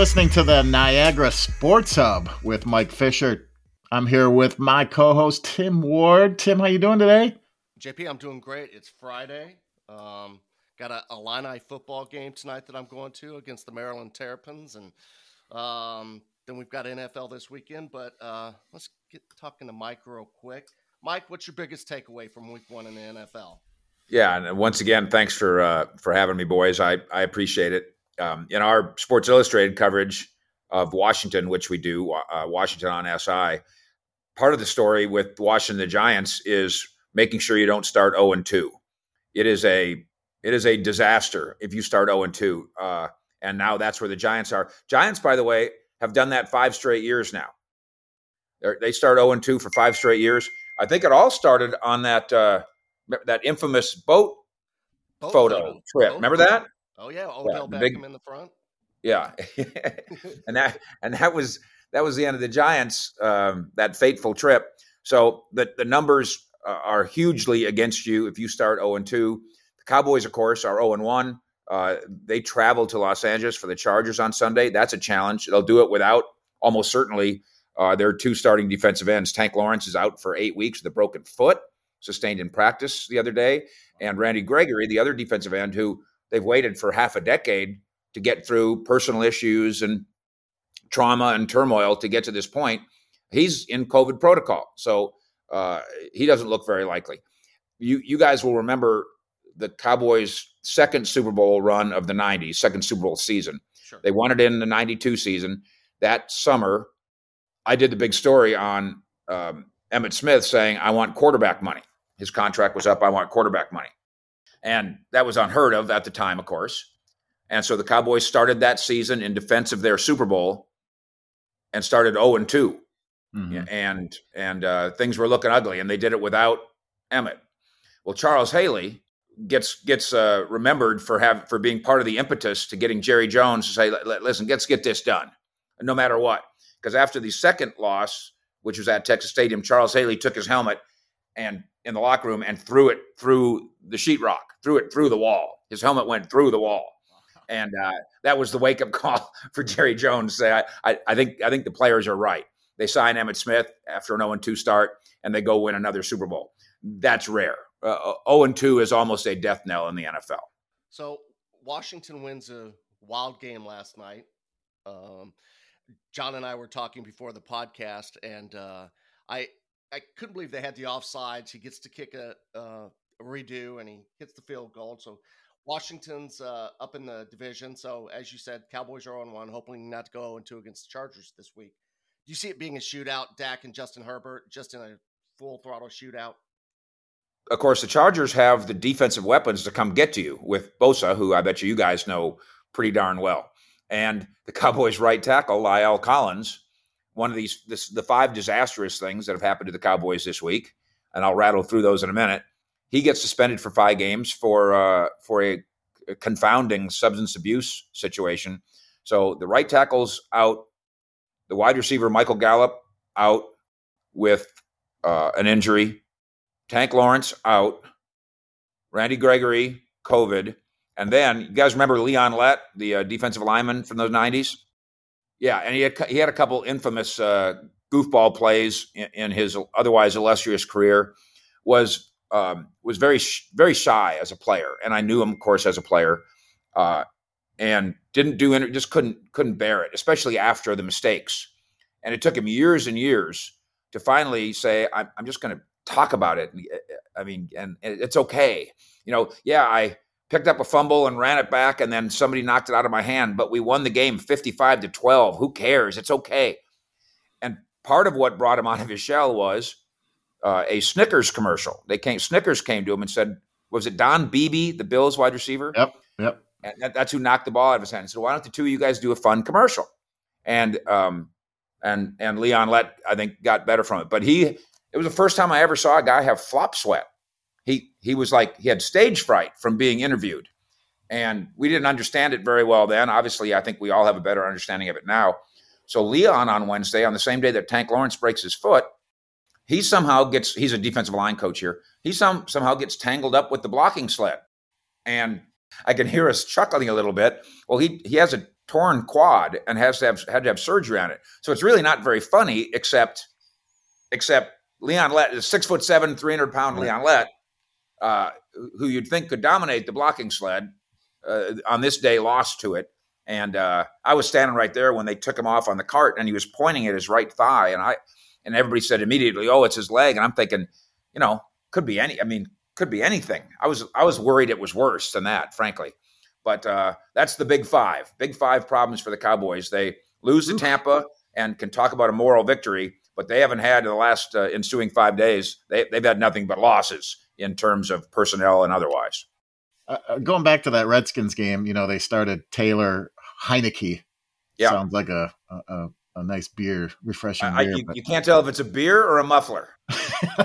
listening to the Niagara Sports Hub with Mike Fisher. I'm here with my co-host Tim Ward. Tim, how you doing today? JP, I'm doing great. It's Friday. Um, got a Illini football game tonight that I'm going to against the Maryland Terrapins, and um, then we've got NFL this weekend. But uh, let's get talking to Mike real quick. Mike, what's your biggest takeaway from Week One in the NFL? Yeah, and once again, thanks for uh, for having me, boys. I I appreciate it. Um, in our Sports Illustrated coverage of Washington, which we do, uh, Washington on SI, part of the story with Washington the Giants is making sure you don't start 0 and two. It is a it is a disaster if you start 0 and two. Uh, and now that's where the Giants are. Giants, by the way, have done that five straight years now. They're, they start 0 and two for five straight years. I think it all started on that. Uh, that infamous boat, boat photo, photo, trip. Boat Remember that? Oh yeah, Odell yeah, Beckham big, in the front. Yeah, and that and that was that was the end of the Giants. Um, that fateful trip. So the the numbers are hugely against you if you start zero oh and two. The Cowboys, of course, are zero oh and one. Uh, they travel to Los Angeles for the Chargers on Sunday. That's a challenge. They'll do it without almost certainly uh, their two starting defensive ends. Tank Lawrence is out for eight weeks with a broken foot sustained in practice the other day, and Randy Gregory, the other defensive end, who they've waited for half a decade to get through personal issues and trauma and turmoil to get to this point. He's in COVID protocol, so uh, he doesn't look very likely. You you guys will remember the Cowboys' second Super Bowl run of the '90s, second Super Bowl season. Sure. They won it in the '92 season. That summer, I did the big story on um, Emmitt Smith saying, "I want quarterback money." His contract was up. I want quarterback money. And that was unheard of at the time, of course. And so the Cowboys started that season in defense of their Super Bowl and started 0 and 2. Mm-hmm. And and uh, things were looking ugly, and they did it without Emmitt. Well, Charles Haley gets gets uh, remembered for have for being part of the impetus to getting Jerry Jones to say, "Listen, let's get this done, no matter what." Because after the second loss, which was at Texas Stadium, Charles Haley took his helmet and in the locker room and threw it through the sheetrock, threw it through the wall. His helmet went through the wall, and uh, that was the wake up call for Jerry Jones. Say, I, I, I, think I think the players are right. They sign Emmitt Smith after an 0 2 start, and they go win another Super Bowl. That's rare. Uh, 0 uh, 2 is almost a death knell in the NFL. So Washington wins a wild game last night. Um, John and I were talking before the podcast, and uh, I I couldn't believe they had the offsides. He gets to kick a, uh, a redo and he hits the field goal. So Washington's uh, up in the division. So as you said, Cowboys are on one, hoping not to go 0 2 against the Chargers this week. Do you see it being a shootout, Dak and Justin Herbert, just in a full throttle shootout? Of course, the Chargers have the defensive weapons to come get to you with Bosa, who I bet you you guys know pretty darn well, and the Cowboys' right tackle La'el Collins, one of these this, the five disastrous things that have happened to the Cowboys this week, and I'll rattle through those in a minute. He gets suspended for five games for uh, for a, a confounding substance abuse situation. So the right tackle's out, the wide receiver Michael Gallup out with uh, an injury, Tank Lawrence out, Randy Gregory COVID, and then you guys remember Leon Lett, the uh, defensive lineman from those '90s. Yeah, and he had he had a couple infamous uh, goofball plays in, in, his otherwise illustrious career. Was um, was very very shy as a player, and I knew him, of course, as a player, uh, and didn't do any, just couldn't couldn't bear it, especially after the mistakes. And it took him years and years to finally say, "I'm, I'm just going to talk about it." I mean, and it's okay. You know, yeah, I picked up a fumble and ran it back, and then somebody knocked it out of my hand. But we won the game 55 to 12. Who cares? It's okay. And part of what brought him out of his shell was uh, a Snickers commercial. They came, Snickers came to him and said, "Was it Don Beebe, the Bills wide receiver?" Yep, yep. And that, that's who knocked the ball out of his hand. So why don't the two of you guys do a fun commercial? And um, and and Leon Lett, I think, got better from it. But he, it was the first time I ever saw a guy have flop sweat he was like he had stage fright from being interviewed. And we didn't understand it very well then. Obviously i think we all have a better understanding of it now. So leon on wednesday on the same day that tank lawrence breaks his foot he somehow gets he's a defensive line coach here. He some, somehow gets tangled up with the blocking sled. And i can hear us chuckling a little bit. Well he he has a torn quad and has to have had to have surgery on it. So it's really not very funny, except except Leon Lett is six foot seven, three hundred pound Leon Lett, uh, who you'd think could dominate the blocking sled, uh, on this day lost to it. And uh, I was standing right there when they took him off on the cart, and he was pointing at his right thigh, and I and everybody said immediately, "Oh, it's his leg," and I'm thinking, you know, could be any. I mean, could be anything. I was I was worried it was worse than that, frankly. But uh, that's the big five. Big five problems for the Cowboys. They lose to Tampa and can talk about a moral victory, but they haven't had in the last uh, ensuing five days. They, they've had nothing but losses in terms of personnel and otherwise. Uh, uh going back to that Redskins game, you know they started Taylor Heinicke. Yeah, sounds like a, a, a nice beer, refreshing I, beer. You, you, can't tell if it's a beer or a muffler.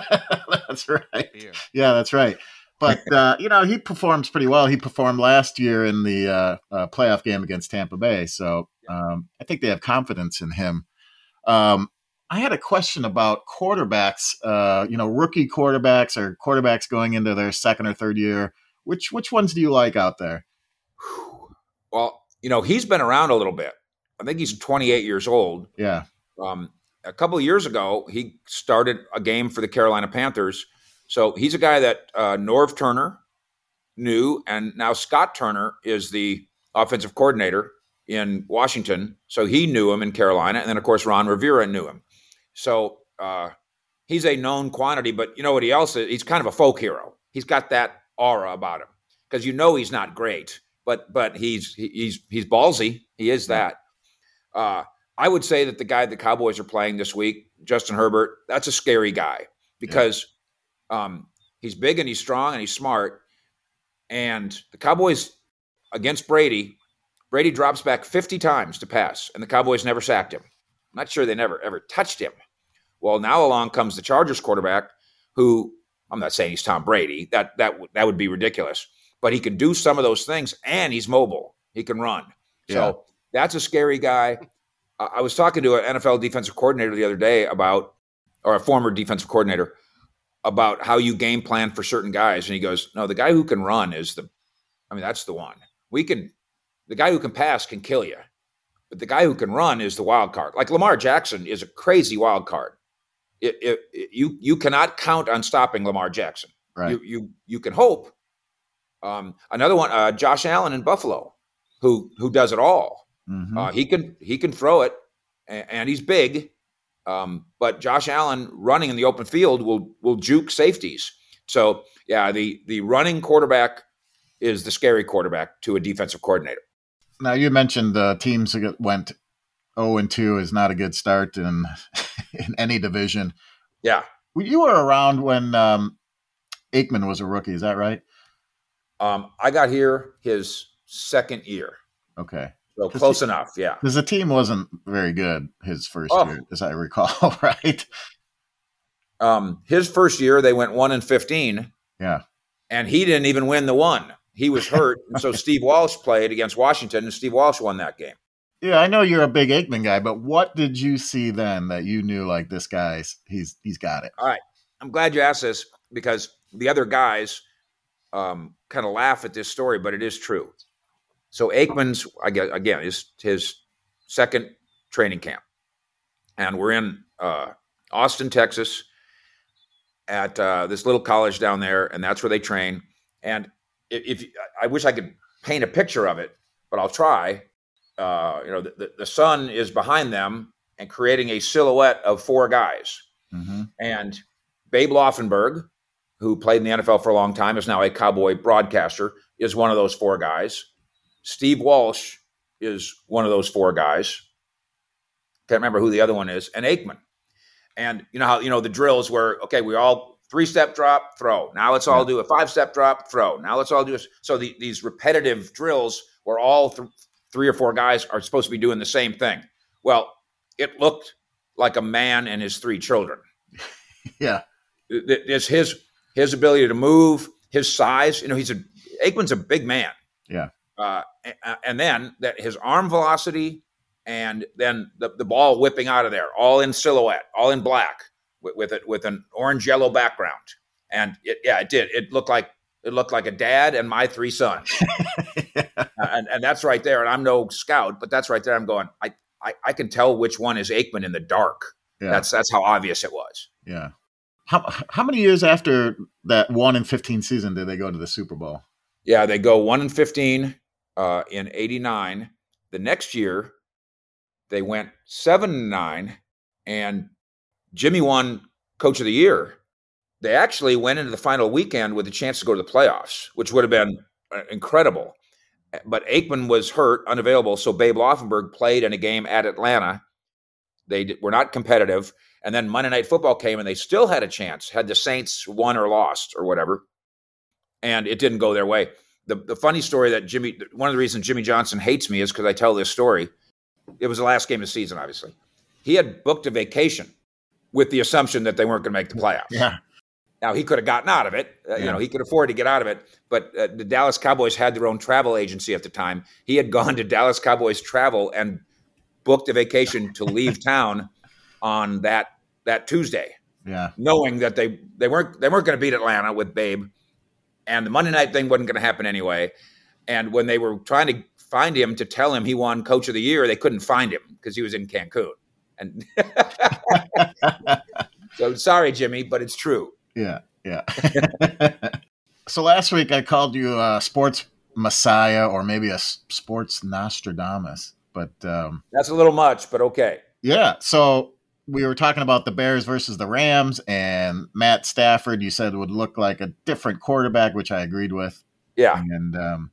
that's right. Yeah, that's right. But uh, you know, he performs pretty well. He performed last year in the uh, uh, playoff game against Tampa Bay, so um, I think they have confidence in him. Um, I had a question about quarterbacks. Uh, you know, rookie quarterbacks or quarterbacks going into their second or third year. Which which ones do you like out there? Well, you know, he's been around a little bit. I think he's 28 years old. Yeah. Um, a couple of years ago, he started a game for the Carolina Panthers. So he's a guy that uh, Norv Turner knew, and now Scott Turner is the offensive coordinator in Washington. So he knew him in Carolina, and then of course Ron Rivera knew him. So uh, he's a known quantity. But you know what he else is? He's kind of a folk hero. He's got that aura about him because you know he's not great, but but he's he's he's ballsy. He is that. Uh, I would say that the guy the Cowboys are playing this week, Justin Herbert, that's a scary guy because yeah. um, he's big and he's strong and he's smart. And the Cowboys against Brady, Brady drops back 50 times to pass, and the Cowboys never sacked him. I'm not sure they never ever touched him. Well, now along comes the Chargers quarterback, who I'm not saying he's Tom Brady. That that that would be ridiculous. But he can do some of those things, and he's mobile. He can run. Yeah. So that's a scary guy. I was talking to an NFL defensive coordinator the other day about, or a former defensive coordinator about how you game plan for certain guys, and he goes, "No, the guy who can run is the, I mean, that's the one. We can, the guy who can pass can kill you, but the guy who can run is the wild card. Like Lamar Jackson is a crazy wild card. It, it, it, you you cannot count on stopping Lamar Jackson. Right. You you you can hope. Um, another one, uh, Josh Allen in Buffalo, who who does it all. Mm-hmm. Uh, he can he can throw it, and, and he's big. Um, but Josh Allen running in the open field will will juke safeties. So yeah, the the running quarterback is the scary quarterback to a defensive coordinator. Now you mentioned the teams that went 0 and 2 is not a good start in in any division. Yeah. You were around when um, Aikman was a rookie, is that right? Um, I got here his second year. Okay. So close enough, yeah. Because the team wasn't very good his first oh. year, as I recall, right? Um, his first year, they went one and fifteen. Yeah, and he didn't even win the one. He was hurt, and so Steve Walsh played against Washington, and Steve Walsh won that game. Yeah, I know you're a big Aikman guy, but what did you see then that you knew like this guy's he's he's got it? All right, I'm glad you asked this because the other guys um, kind of laugh at this story, but it is true. So Aikman's I guess, again is his second training camp, and we're in uh, Austin, Texas, at uh, this little college down there, and that's where they train. And if, if, I wish I could paint a picture of it, but I'll try. Uh, you know, the, the sun is behind them and creating a silhouette of four guys. Mm-hmm. And Babe Laufenberg, who played in the NFL for a long time, is now a Cowboy broadcaster, is one of those four guys. Steve Walsh is one of those four guys. Can't remember who the other one is, and Aikman. And you know how you know the drills where okay, we all three step drop, throw. Now let's all do a five step drop, throw. Now let's all do a, so the, these repetitive drills where all th- three or four guys are supposed to be doing the same thing. Well, it looked like a man and his three children. yeah, it's his his ability to move, his size. You know, he's a Aikman's a big man. Yeah, uh, and then that his arm velocity and then the, the ball whipping out of there, all in silhouette, all in black, with, with it with an orange yellow background. And it, yeah, it did. It looked like it looked like a dad and my three sons. and, and that's right there. And I'm no scout, but that's right there. I'm going. I I, I can tell which one is Aikman in the dark. Yeah. That's that's how obvious it was. Yeah. How how many years after that one and fifteen season did they go to the Super Bowl? Yeah, they go one and fifteen uh, in '89. The next year, they went seven and nine, and Jimmy won Coach of the Year. They actually went into the final weekend with a chance to go to the playoffs, which would have been uh, incredible. But Aikman was hurt, unavailable, so Babe Laufenberg played in a game at Atlanta. They were not competitive, and then Monday Night Football came, and they still had a chance. Had the Saints won or lost or whatever, and it didn't go their way. The the funny story that Jimmy, one of the reasons Jimmy Johnson hates me is because I tell this story. It was the last game of the season, obviously. He had booked a vacation with the assumption that they weren't going to make the playoffs. Yeah. Now he could have gotten out of it. Uh, yeah. You know, he could afford to get out of it. But uh, the Dallas Cowboys had their own travel agency at the time. He had gone to Dallas Cowboys Travel and booked a vacation to leave town on that that Tuesday. Yeah, knowing that they they weren't they weren't going to beat Atlanta with Babe, and the Monday night thing wasn't going to happen anyway. And when they were trying to find him to tell him he won Coach of the Year, they couldn't find him because he was in Cancun. And so sorry, Jimmy, but it's true. Yeah, yeah. so last week I called you a sports messiah or maybe a sports Nostradamus, but um, that's a little much, but okay. Yeah. So we were talking about the Bears versus the Rams, and Matt Stafford. You said would look like a different quarterback, which I agreed with. Yeah. And um,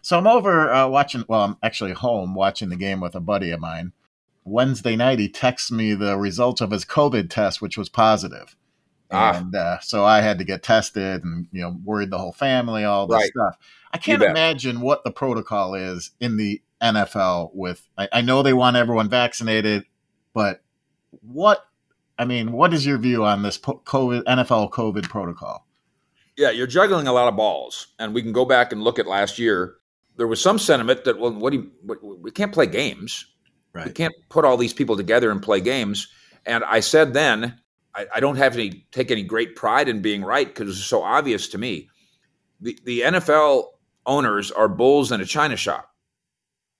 so I'm over uh, watching. Well, I'm actually home watching the game with a buddy of mine. Wednesday night, he texts me the results of his COVID test, which was positive. Ah. And uh, so I had to get tested and, you know, worried the whole family, all this right. stuff. I can't imagine what the protocol is in the NFL with, I, I know they want everyone vaccinated, but what, I mean, what is your view on this COVID, NFL COVID protocol? Yeah, you're juggling a lot of balls. And we can go back and look at last year. There was some sentiment that, well, what do you, we can't play games. Right. We can't put all these people together and play games. And I said then, I, I don't have any take any great pride in being right because it's so obvious to me. The the NFL owners are bulls in a china shop.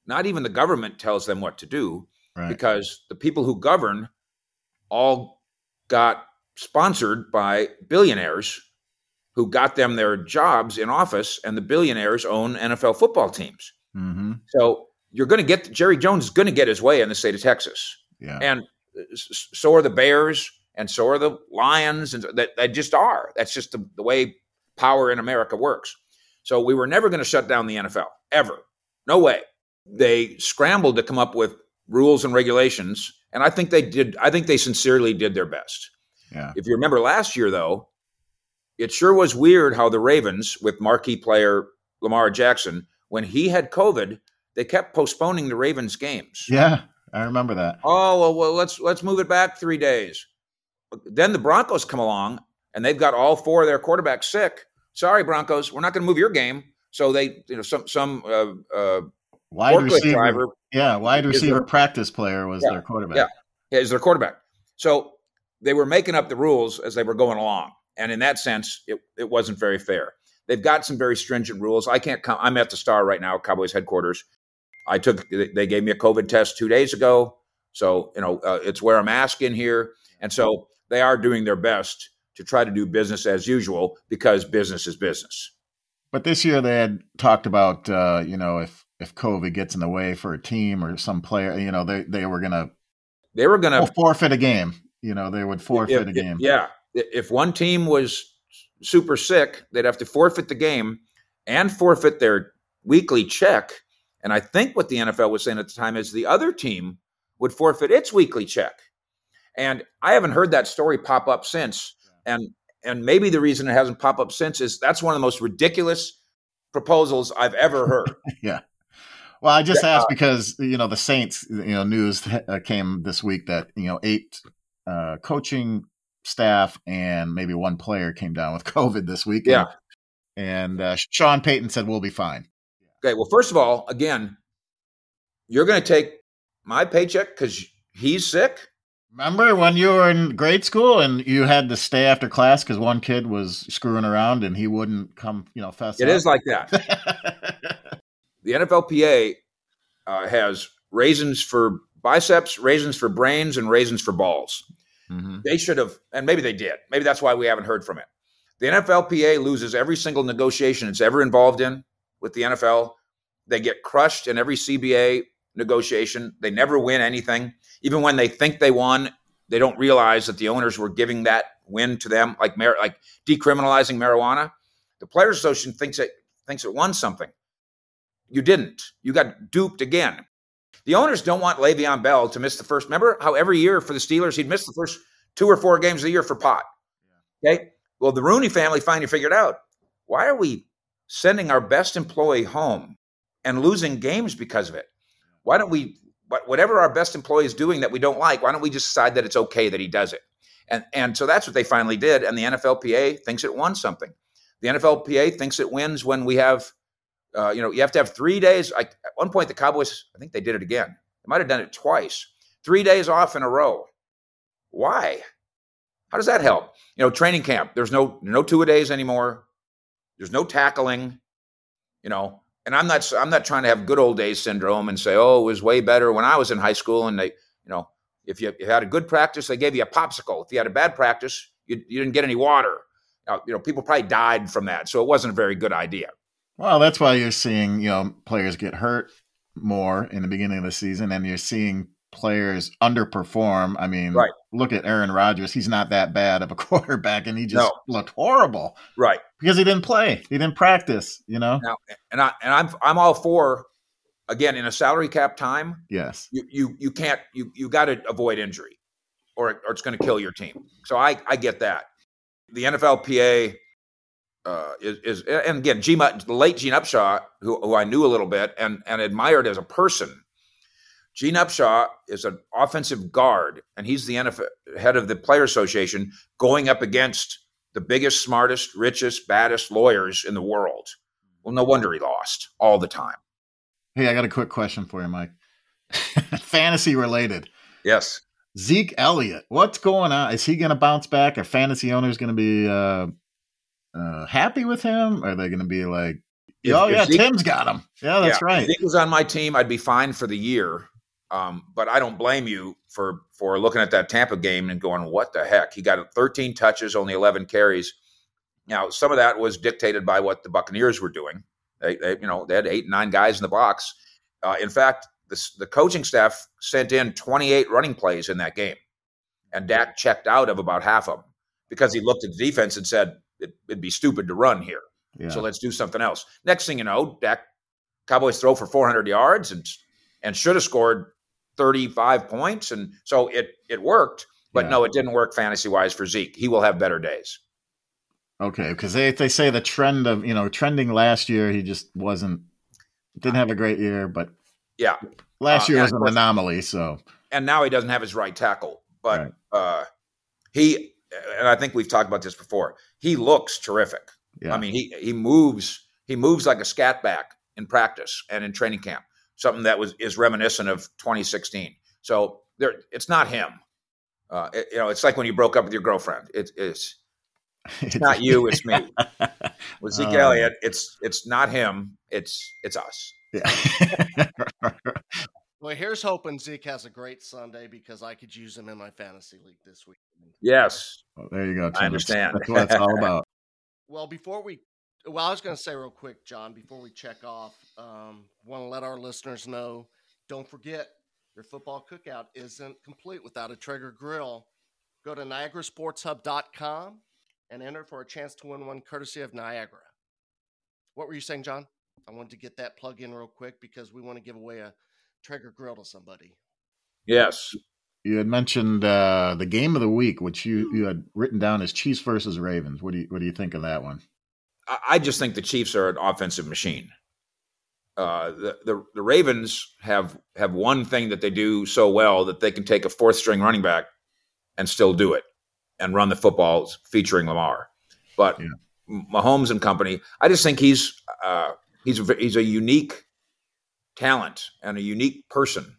Not even the government tells them what to do right. because the people who govern all got sponsored by billionaires who got them their jobs in office, and the billionaires own NFL football teams. Mm-hmm. So you're going to get Jerry Jones is going to get his way in the state of Texas, yeah. and so are the Bears and so are the Lions, and that, that just are. That's just the, the way power in America works. So we were never going to shut down the NFL ever. No way. They scrambled to come up with rules and regulations, and I think they did. I think they sincerely did their best. Yeah. If you remember last year, though, it sure was weird how the Ravens, with marquee player Lamar Jackson, when he had COVID, they kept postponing the Ravens games. Yeah, I remember that. Oh well, well let's let's move it back three days. Then the Broncos come along and they've got all four of their quarterbacks sick. Sorry, Broncos, we're not going to move your game. So they, you know, some some uh, uh, wide receiver, driver, yeah, wide receiver their, practice player was yeah, their quarterback. Yeah, yeah, is their quarterback. So they were making up the rules as they were going along, and in that sense, it, it wasn't very fair. They've got some very stringent rules. I can't come. I'm at the Star right now, Cowboys headquarters. I took. They gave me a COVID test two days ago, so you know uh, it's where I'm asking here, and so they are doing their best to try to do business as usual because business is business. But this year they had talked about, uh, you know, if if COVID gets in the way for a team or some player, you know, they they were gonna they were gonna forfeit a game. You know, they would forfeit if, a game. yeah, if one team was super sick, they'd have to forfeit the game and forfeit their weekly check. And I think what the NFL was saying at the time is the other team would forfeit its weekly check. And I haven't heard that story pop up since. And and maybe the reason it hasn't popped up since is that's one of the most ridiculous proposals I've ever heard. yeah. Well, I just asked because you know the Saints, you know, news uh, came this week that you know eight uh, coaching staff and maybe one player came down with COVID this week. Yeah, and uh, Sean Payton said we'll be fine. Okay. Well, first of all, again, you're going to take my paycheck because he's sick. Remember when you were in grade school and you had to stay after class because one kid was screwing around and he wouldn't come, you know, fess It up? is like that. the NFLPA uh, has raisins for biceps, raisins for brains, and raisins for balls. Mm-hmm. They should have, and maybe they did. Maybe that's why we haven't heard from it. The NFLPA loses every single negotiation it's ever involved in with the NFL. They get crushed in every CBA negotiation. They never win anything. Even when they think they won, they don't realize that the owners were giving that win to them, like mar- like decriminalizing marijuana. The Players Association thinks it thinks it won something. You didn't. You got duped again. The owners don't want Le'Veon Bell to miss the first. Remember how every year for the Steelers he'd miss the first two or four games of the year for pot. Okay, well, the Rooney family finally figured out why are we sending our best employee home and losing games because of it? Why don't we, whatever our best employee is doing that we don't like, why don't we just decide that it's okay that he does it? And, and so that's what they finally did. And the NFLPA thinks it won something. The NFLPA thinks it wins when we have, uh, you know, you have to have three days. Like at one point, the Cowboys, I think they did it again. They might have done it twice. Three days off in a row. Why? How does that help? You know, training camp. There's no no two a days anymore. There's no tackling. You know, and I'm not I'm not trying to have good old days syndrome and say, oh, it was way better when I was in high school. And they, you know, if you, if you had a good practice, they gave you a popsicle. If you had a bad practice, you, you didn't get any water. Now, you know, people probably died from that, so it wasn't a very good idea. Well, that's why you're seeing you know players get hurt more in the beginning of the season, and you're seeing players underperform. I mean, right. look at Aaron Rodgers. He's not that bad of a quarterback, and he just no. looked horrible. Right. Because he didn't play. He didn't practice, you know? Now, and I and I'm I'm all for again in a salary cap time. Yes. You you you can't you you got to avoid injury or or it's going to kill your team. So I I get that. The NFLPA uh, is, is and again, G, the late Gene Upshaw, who, who I knew a little bit and and admired as a person, Gene Upshaw is an offensive guard, and he's the NFL, head of the Player Association, going up against the biggest, smartest, richest, baddest lawyers in the world. Well, no wonder he lost all the time. Hey, I got a quick question for you, Mike. fantasy related. Yes. Zeke Elliott, what's going on? Is he going to bounce back? Are fantasy owners going to be uh, uh, happy with him? Are they going to be like, if, oh yeah, Zeke, Tim's got him. Yeah, that's yeah, right. If Zeke was on my team, I'd be fine for the year. Um, but I don't blame you for for looking at that Tampa game and going, "What the heck?" He got 13 touches, only 11 carries. Now, some of that was dictated by what the Buccaneers were doing. They, they you know, they had eight, nine guys in the box. Uh, in fact, the, the coaching staff sent in 28 running plays in that game, and Dak checked out of about half of them because he looked at the defense and said, it, would be stupid to run here. Yeah. So let's do something else." Next thing you know, Dak Cowboys throw for 400 yards and and should have scored 35 points. And so it it worked, but yeah. no, it didn't work fantasy wise for Zeke. He will have better days. Okay, because they they say the trend of you know trending last year, he just wasn't didn't have a great year, but yeah, last uh, year was an anomaly. So and now he doesn't have his right tackle, but right. uh, he and I think we've talked about this before. He looks terrific. Yeah. I mean, he he moves he moves like a scat back in practice and in training camp something that was is reminiscent of 2016. So there, it's not him. Uh, it, you know, it's like when you broke up with your girlfriend. It, it's it's not you, it's me. With Zeke uh, Elliott, it's it's not him, it's it's us. Yeah. well, here's hoping Zeke has a great Sunday because I could use him in my fantasy league this week. Yes. Well, there you go. Tim. I understand. That's what it's all about. Well, before we well, I was going to say real quick, John, before we check off, um, want to let our listeners know don't forget your football cookout isn't complete without a Traeger grill. Go to niagarasportshub.com and enter for a chance to win one courtesy of Niagara. What were you saying, John? I wanted to get that plug in real quick because we want to give away a Traeger grill to somebody. Yes. You had mentioned uh, the game of the week, which you, you had written down as Chiefs versus Ravens. What do you what do you think of that one? I just think the Chiefs are an offensive machine. Uh, the, the, the Ravens have have one thing that they do so well that they can take a fourth string running back and still do it and run the football featuring Lamar. But yeah. Mahomes and company, I just think he's uh, he's a, he's a unique talent and a unique person,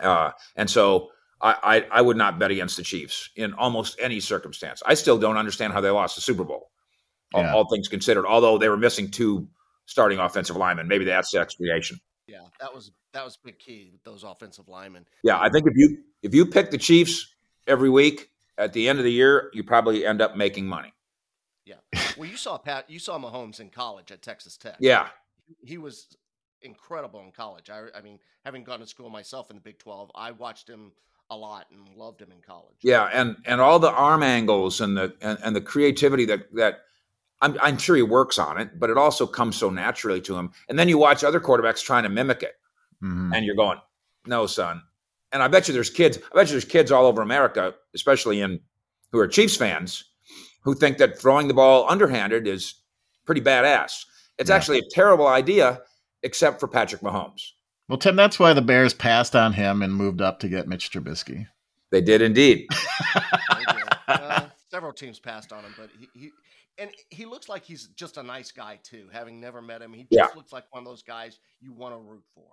uh, and so I, I, I would not bet against the Chiefs in almost any circumstance. I still don't understand how they lost the Super Bowl all, yeah. all things considered. Although they were missing two starting offensive lineman. Maybe that's the explanation. Yeah, that was that was big key with those offensive linemen. Yeah, I think if you if you pick the Chiefs every week at the end of the year, you probably end up making money. Yeah. Well, you saw Pat. You saw Mahomes in college at Texas Tech. Yeah. He was incredible in college. I, I mean, having gone to school myself in the Big Twelve, I watched him a lot and loved him in college. Yeah, and and all the arm angles and the and, and the creativity that that I'm, I'm sure he works on it, but it also comes so naturally to him. And then you watch other quarterbacks trying to mimic it, mm-hmm. and you're going, "No, son." And I bet you there's kids. I bet you there's kids all over America, especially in who are Chiefs fans, who think that throwing the ball underhanded is pretty badass. It's yeah. actually a terrible idea, except for Patrick Mahomes. Well, Tim, that's why the Bears passed on him and moved up to get Mitch Trubisky. They did indeed. several teams passed on him, but he, he, and he looks like he's just a nice guy too. Having never met him, he just yeah. looks like one of those guys you want to root for.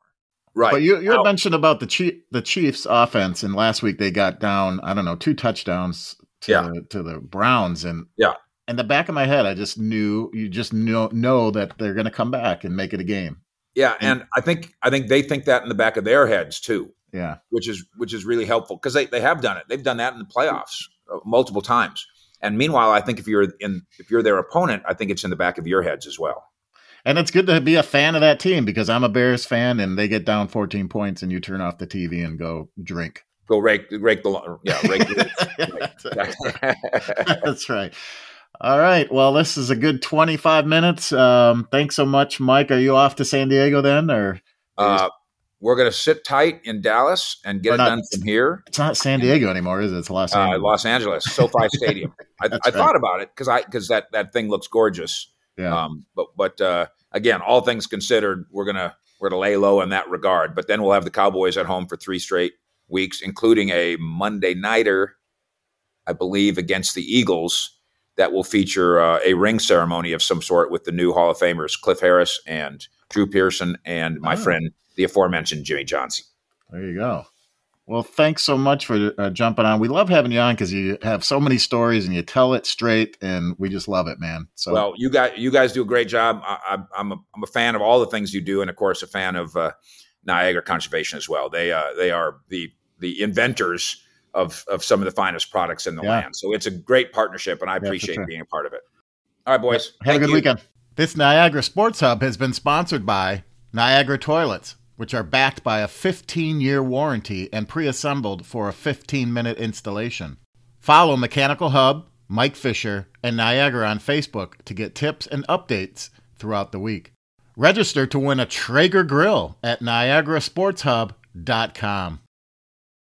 Right. But you you had mentioned about the Chief, the Chiefs offense, and last week they got down. I don't know two touchdowns to yeah. to the Browns, and yeah. In the back of my head, I just knew you just know know that they're going to come back and make it a game. Yeah, and, and I think I think they think that in the back of their heads too. Yeah, which is which is really helpful because they, they have done it. They've done that in the playoffs uh, multiple times. And meanwhile, I think if you're in if you're their opponent, I think it's in the back of your heads as well. And it's good to be a fan of that team because I'm a Bears fan, and they get down 14 points, and you turn off the TV and go drink. Go rake, rake the lawn. yeah, rake. The, That's right. All right. Well, this is a good 25 minutes. Um, thanks so much, Mike. Are you off to San Diego then, or? Uh, we're going to sit tight in Dallas and get it done from here. It's not San Diego anymore, is it? It's Los Angeles. Uh, Los Angeles, SoFi Stadium. I, I right. thought about it because I because that that thing looks gorgeous. Yeah. Um, but but uh, again, all things considered, we're gonna we're gonna lay low in that regard. But then we'll have the Cowboys at home for three straight weeks, including a Monday nighter, I believe, against the Eagles. That will feature uh, a ring ceremony of some sort with the new Hall of Famers, Cliff Harris and Drew Pearson, and my oh. friend the aforementioned Jimmy Johnson. There you go. Well, thanks so much for uh, jumping on. We love having you on because you have so many stories and you tell it straight, and we just love it, man. So, well, you guys, you guys do a great job. I, am a, I'm a fan of all the things you do, and of course, a fan of uh, Niagara Conservation as well. They uh, they are the the inventors of of some of the finest products in the yeah. land. So it's a great partnership, and I appreciate sure. being a part of it. All right, boys. Have a good you. weekend. This Niagara Sports Hub has been sponsored by Niagara Toilets which are backed by a 15 year warranty and pre assembled for a 15 minute installation. Follow Mechanical Hub, Mike Fisher, and Niagara on Facebook to get tips and updates throughout the week. Register to win a Traeger grill at niagarasportshub.com.